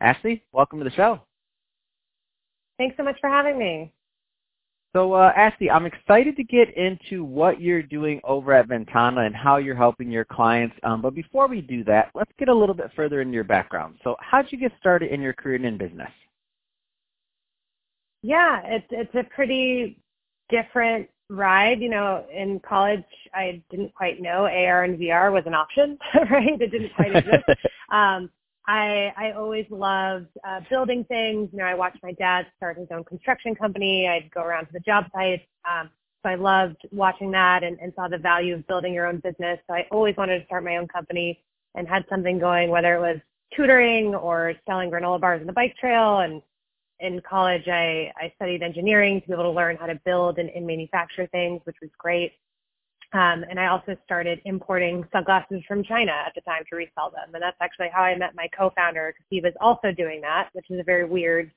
Ashley, welcome to the show. Thanks so much for having me. So, uh, Ashley, I'm excited to get into what you're doing over at Ventana and how you're helping your clients. Um, but before we do that, let's get a little bit further into your background. So, how did you get started in your career in business? Yeah, it's it's a pretty different ride. You know, in college, I didn't quite know AR and VR was an option, right? It didn't quite exist. um, I I always loved uh, building things. You know, I watched my dad start his own construction company. I'd go around to the job sites. Um, so I loved watching that and, and saw the value of building your own business. So I always wanted to start my own company and had something going, whether it was tutoring or selling granola bars on the bike trail. And in college, I, I studied engineering to be able to learn how to build and, and manufacture things, which was great. Um, and I also started importing sunglasses from China at the time to resell them. And that's actually how I met my co-founder because he was also doing that, which is a very weird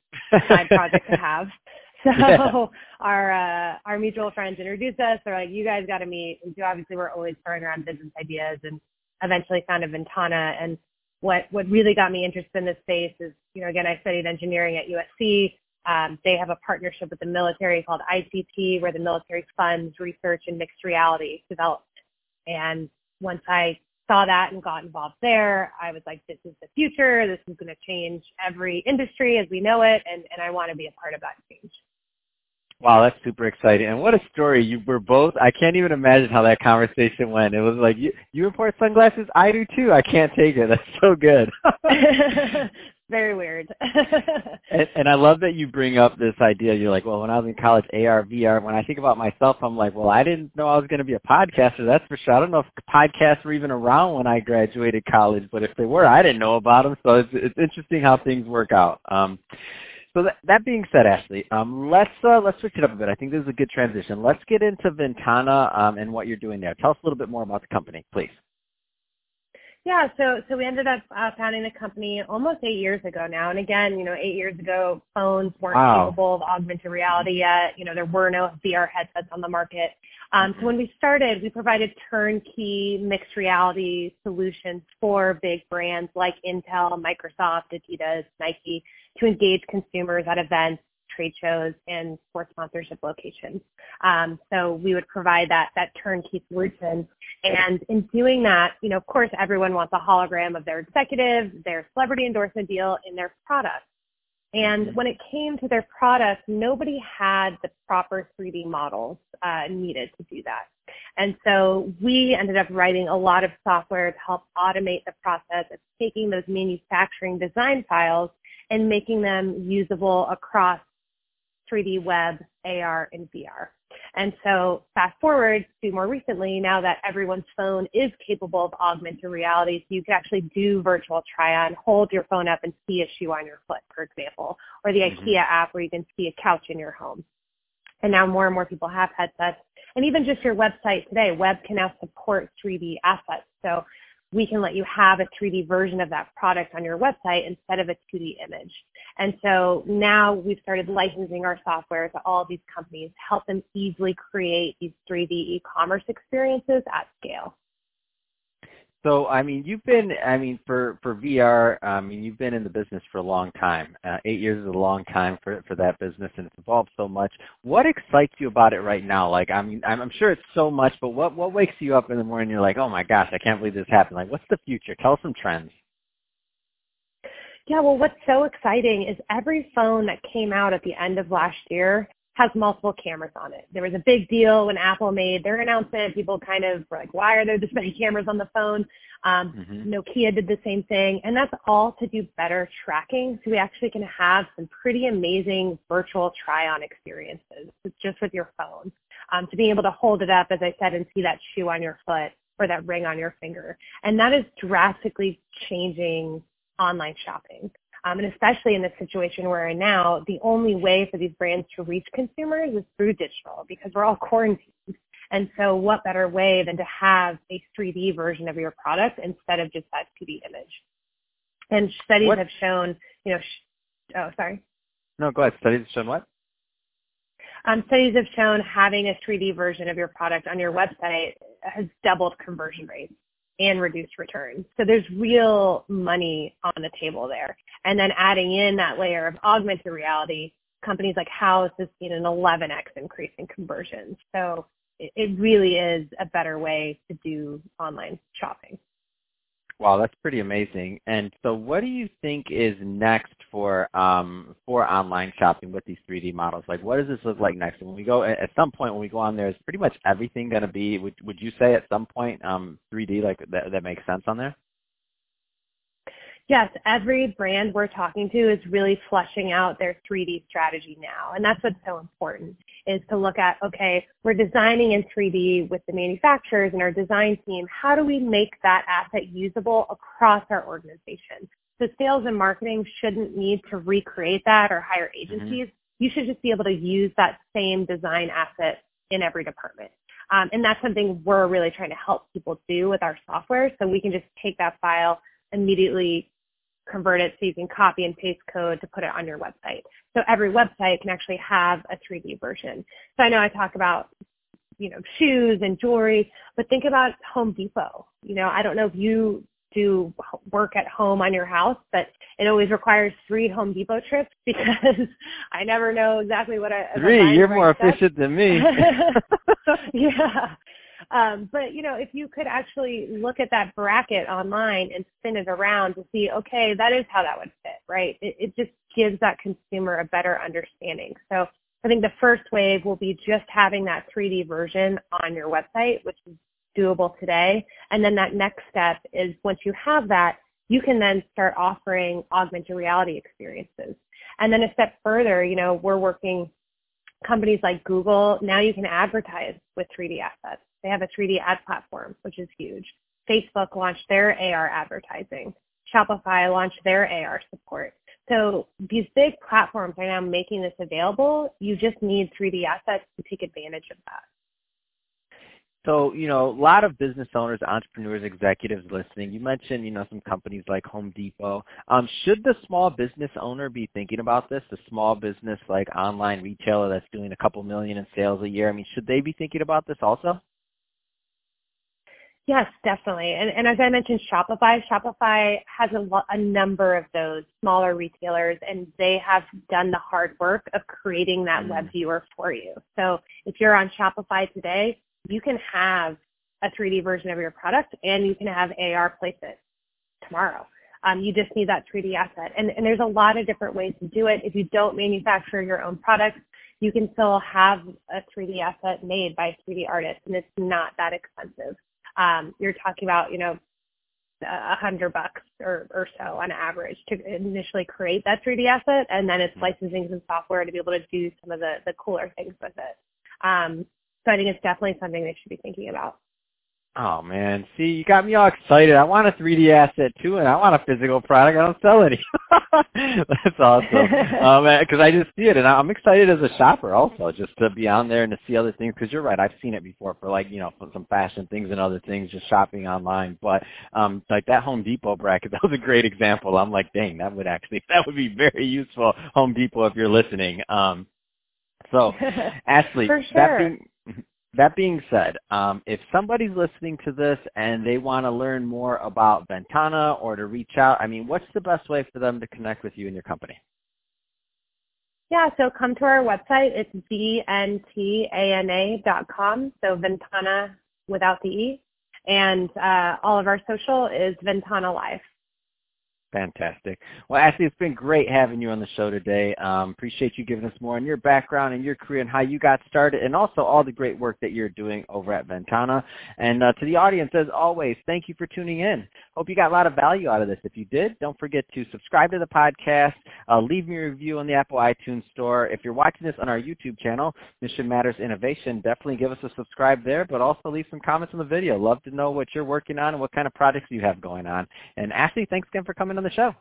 side project to have. So yeah. our uh, our mutual friends introduced us. They're like, you guys got to meet. And so obviously we're always throwing around business ideas and eventually founded Ventana. And what what really got me interested in this space is, you know, again, I studied engineering at USC. Um, they have a partnership with the military called ICT, where the military funds research in mixed reality development. And once I saw that and got involved there, I was like, this is the future. This is going to change every industry as we know it, and, and I want to be a part of that change. Wow, that's super exciting. And what a story. You were both, I can't even imagine how that conversation went. It was like, you, you import sunglasses? I do too. I can't take it. That's so good. very weird. and, and I love that you bring up this idea. You're like, well, when I was in college, AR, VR. When I think about myself, I'm like, well, I didn't know I was going to be a podcaster. That's for sure. I don't know if podcasts were even around when I graduated college, but if they were, I didn't know about them. So it's, it's interesting how things work out. Um, so that, that being said, Ashley, um, let's uh, let's switch it up a bit. I think this is a good transition. Let's get into Ventana um, and what you're doing there. Tell us a little bit more about the company, please. Yeah, so so we ended up uh, founding the company almost eight years ago now. And again, you know, eight years ago, phones weren't wow. capable of augmented reality yet. You know, there were no VR headsets on the market. Um, so when we started, we provided turnkey mixed reality solutions for big brands like Intel, Microsoft, Adidas, Nike to engage consumers at events trade shows and sports sponsorship locations. Um, so we would provide that that turnkey solution. And in doing that, you know, of course, everyone wants a hologram of their executive, their celebrity endorsement deal in their product. And when it came to their product, nobody had the proper 3D models uh, needed to do that. And so we ended up writing a lot of software to help automate the process of taking those manufacturing design files and making them usable across 3D web, AR, and VR. And so fast forward to more recently, now that everyone's phone is capable of augmented reality, so you can actually do virtual try-on, hold your phone up and see a shoe on your foot, for example, or the mm-hmm. IKEA app where you can see a couch in your home. And now more and more people have headsets. And even just your website today, web can now support 3D assets. So we can let you have a 3D version of that product on your website instead of a 2D image. And so now we've started licensing our software to all these companies, to help them easily create these 3D e-commerce experiences at scale. So, I mean, you've been, I mean, for, for VR, I mean, you've been in the business for a long time. Uh, eight years is a long time for, for that business and it's evolved so much. What excites you about it right now? Like, I mean, I'm, I'm sure it's so much, but what, what wakes you up in the morning and you're like, oh my gosh, I can't believe this happened. Like, what's the future? Tell us some trends. Yeah, well, what's so exciting is every phone that came out at the end of last year has multiple cameras on it. There was a big deal when Apple made their announcement. People kind of were like, why are there this many cameras on the phone? Um, mm-hmm. Nokia did the same thing. And that's all to do better tracking. So we actually can have some pretty amazing virtual try-on experiences just with your phone. Um, to be able to hold it up, as I said, and see that shoe on your foot or that ring on your finger. And that is drastically changing online shopping. Um, and especially in the situation we're in now, the only way for these brands to reach consumers is through digital because we're all quarantined. And so what better way than to have a 3D version of your product instead of just that 2D image? And studies what? have shown, you know, sh- oh, sorry. No, go ahead. Studies have shown what? Um, studies have shown having a 3D version of your product on your website has doubled conversion rates and reduced returns. So there's real money on the table there. And then adding in that layer of augmented reality, companies like Houzz has seen an 11x increase in conversions. So it really is a better way to do online shopping. Wow, that's pretty amazing. And so, what do you think is next for um, for online shopping with these 3D models? Like, what does this look like next? When we go at some point when we go on there, is pretty much everything going to be? Would Would you say at some point um, 3D like that that makes sense on there? Yes, every brand we're talking to is really fleshing out their 3D strategy now. And that's what's so important is to look at, okay, we're designing in 3D with the manufacturers and our design team. How do we make that asset usable across our organization? So sales and marketing shouldn't need to recreate that or hire mm-hmm. agencies. Mm-hmm. You should just be able to use that same design asset in every department. Um, and that's something we're really trying to help people do with our software. So we can just take that file, immediately convert it so you can copy and paste code to put it on your website. So every website can actually have a 3D version. So I know I talk about, you know, shoes and jewelry, but think about Home Depot. You know, I don't know if you do work at home on your house, but it always requires three Home Depot trips because I never know exactly what I. Three, you're more efficient than me. yeah. Um, but you know, if you could actually look at that bracket online and spin it around to see, okay, that is how that would fit, right? It, it just gives that consumer a better understanding. So I think the first wave will be just having that 3D version on your website, which is doable today. And then that next step is once you have that, you can then start offering augmented reality experiences. And then a step further, you know, we're working companies like Google, now you can advertise with 3D assets. They have a 3D ad platform, which is huge. Facebook launched their AR advertising. Shopify launched their AR support. So these big platforms are now making this available. You just need 3D assets to take advantage of that. So, you know, a lot of business owners, entrepreneurs, executives listening, you mentioned, you know, some companies like Home Depot. Um, should the small business owner be thinking about this, the small business like online retailer that's doing a couple million in sales a year? I mean, should they be thinking about this also? Yes, definitely. And, and as I mentioned, Shopify, Shopify has a, lo- a number of those smaller retailers and they have done the hard work of creating that mm. web viewer for you. So if you're on Shopify today, you can have a 3D version of your product and you can have AR place it tomorrow. Um, you just need that 3D asset. And, and there's a lot of different ways to do it. If you don't manufacture your own products, you can still have a 3D asset made by a 3D artist and it's not that expensive. Um, you're talking about, you know, a hundred bucks or, or so on average to initially create that 3D asset, and then it's mm-hmm. licensing some software to be able to do some of the, the cooler things with it. Um, so I think it's definitely something they should be thinking about. Oh man, see, you got me all excited. I want a 3D asset too, and I want a physical product. I don't sell any. That's awesome. um, because I just see it, and I'm excited as a shopper also, just to be on there and to see other things. Because you're right, I've seen it before for like you know for some fashion things and other things, just shopping online. But um, like that Home Depot bracket, that was a great example. I'm like, dang, that would actually that would be very useful, Home Depot, if you're listening. Um, so, Ashley, sure. that being that being said, um, if somebody's listening to this and they want to learn more about Ventana or to reach out, I mean, what's the best way for them to connect with you and your company? Yeah, so come to our website. It's vntana.com, so Ventana without the E. And uh, all of our social is Ventana Live. Fantastic. Well, Ashley, it's been great having you on the show today. Um, appreciate you giving us more on your background and your career and how you got started, and also all the great work that you're doing over at Ventana. And uh, to the audience, as always, thank you for tuning in. Hope you got a lot of value out of this. If you did, don't forget to subscribe to the podcast, uh, leave me a review on the Apple iTunes Store. If you're watching this on our YouTube channel, Mission Matters Innovation, definitely give us a subscribe there, but also leave some comments on the video. Love to know what you're working on and what kind of projects you have going on. And Ashley, thanks again for coming on the show.